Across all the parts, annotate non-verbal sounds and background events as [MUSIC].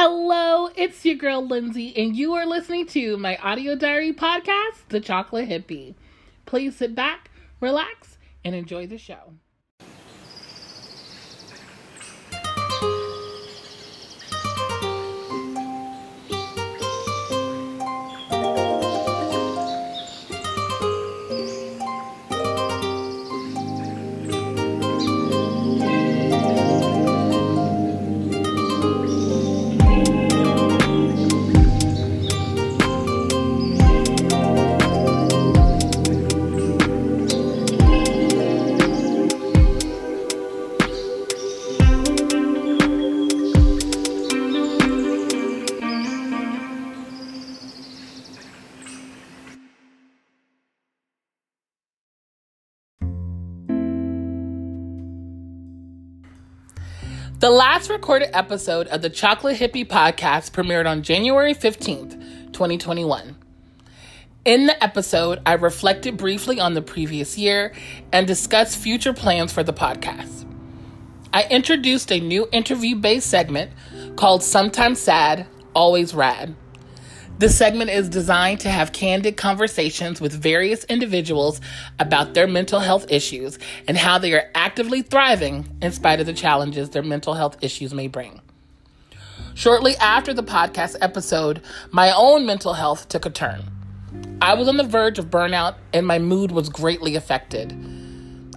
Hello, it's your girl Lindsay, and you are listening to my audio diary podcast, The Chocolate Hippie. Please sit back, relax, and enjoy the show. The last recorded episode of the Chocolate Hippie podcast premiered on January 15th, 2021. In the episode, I reflected briefly on the previous year and discussed future plans for the podcast. I introduced a new interview based segment called Sometimes Sad, Always Rad. This segment is designed to have candid conversations with various individuals about their mental health issues and how they are actively thriving in spite of the challenges their mental health issues may bring. Shortly after the podcast episode, my own mental health took a turn. I was on the verge of burnout and my mood was greatly affected.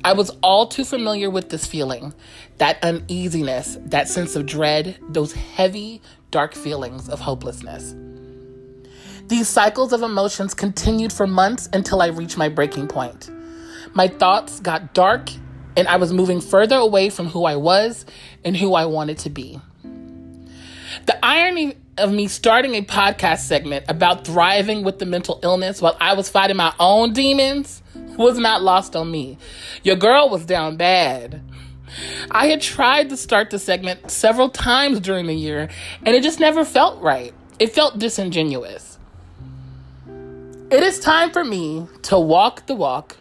I was all too familiar with this feeling that uneasiness, that sense of dread, those heavy, dark feelings of hopelessness. These cycles of emotions continued for months until I reached my breaking point. My thoughts got dark, and I was moving further away from who I was and who I wanted to be. The irony of me starting a podcast segment about thriving with the mental illness while I was fighting my own demons was not lost on me. Your girl was down bad. I had tried to start the segment several times during the year, and it just never felt right. It felt disingenuous. It is time for me to walk the walk.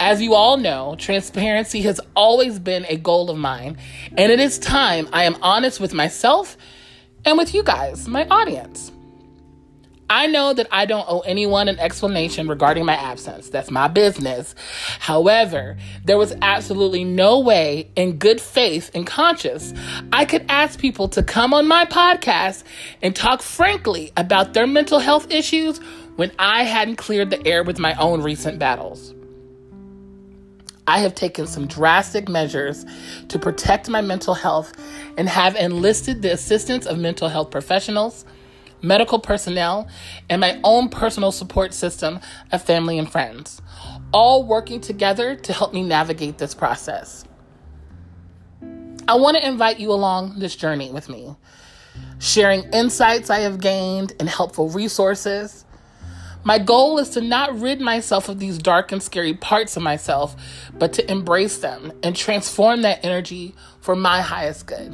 As you all know, transparency has always been a goal of mine, and it is time I am honest with myself and with you guys, my audience. I know that I don't owe anyone an explanation regarding my absence. That's my business. However, there was absolutely no way, in good faith and conscience, I could ask people to come on my podcast and talk frankly about their mental health issues when I hadn't cleared the air with my own recent battles. I have taken some drastic measures to protect my mental health and have enlisted the assistance of mental health professionals, medical personnel, and my own personal support system of family and friends, all working together to help me navigate this process. I want to invite you along this journey with me, sharing insights I have gained and helpful resources my goal is to not rid myself of these dark and scary parts of myself, but to embrace them and transform that energy for my highest good.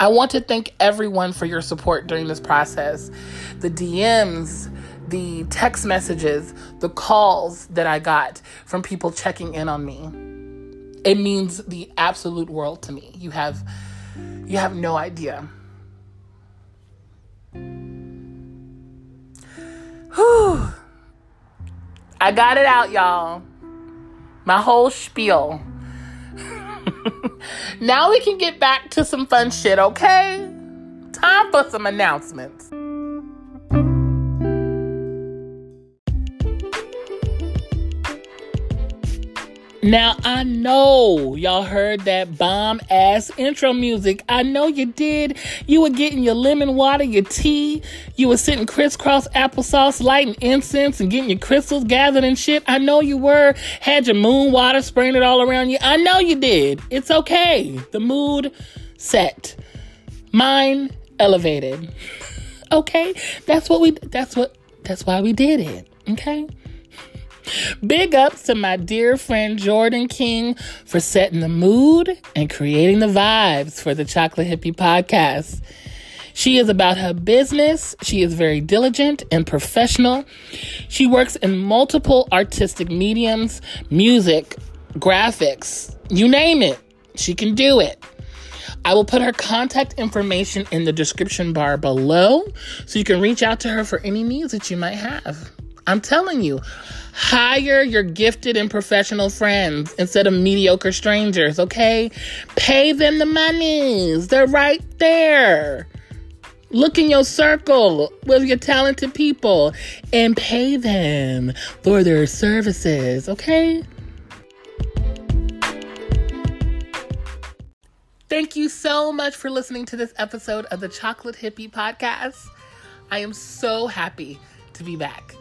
I want to thank everyone for your support during this process. The DMs, the text messages, the calls that I got from people checking in on me. It means the absolute world to me. You have you have no idea. I got it out, y'all. My whole spiel. [LAUGHS] now we can get back to some fun shit, okay? Time for some announcements. Now, I know y'all heard that bomb ass intro music. I know you did. You were getting your lemon water, your tea. You were sitting crisscross applesauce, lighting incense, and getting your crystals gathered and shit. I know you were. Had your moon water spraying it all around you. I know you did. It's okay. The mood set. Mine elevated. [LAUGHS] okay? That's what we, that's what, that's why we did it. Okay? Big ups to my dear friend Jordan King for setting the mood and creating the vibes for the Chocolate Hippie podcast. She is about her business. She is very diligent and professional. She works in multiple artistic mediums, music, graphics, you name it. She can do it. I will put her contact information in the description bar below so you can reach out to her for any needs that you might have. I'm telling you, hire your gifted and professional friends instead of mediocre strangers, okay? Pay them the monies. They're right there. Look in your circle with your talented people and pay them for their services, okay? Thank you so much for listening to this episode of the Chocolate Hippie Podcast. I am so happy to be back.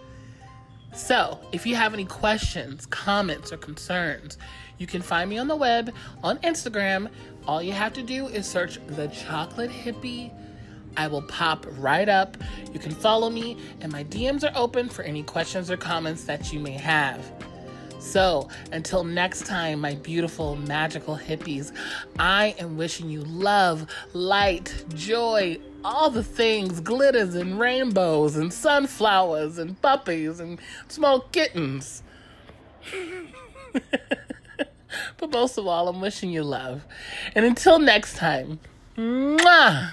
So, if you have any questions, comments, or concerns, you can find me on the web on Instagram. All you have to do is search the Chocolate Hippie. I will pop right up. You can follow me, and my DMs are open for any questions or comments that you may have. So, until next time, my beautiful, magical hippies, I am wishing you love, light, joy, all the things glitters and rainbows and sunflowers and puppies and small kittens. [LAUGHS] but most of all, I'm wishing you love. And until next time, mwah!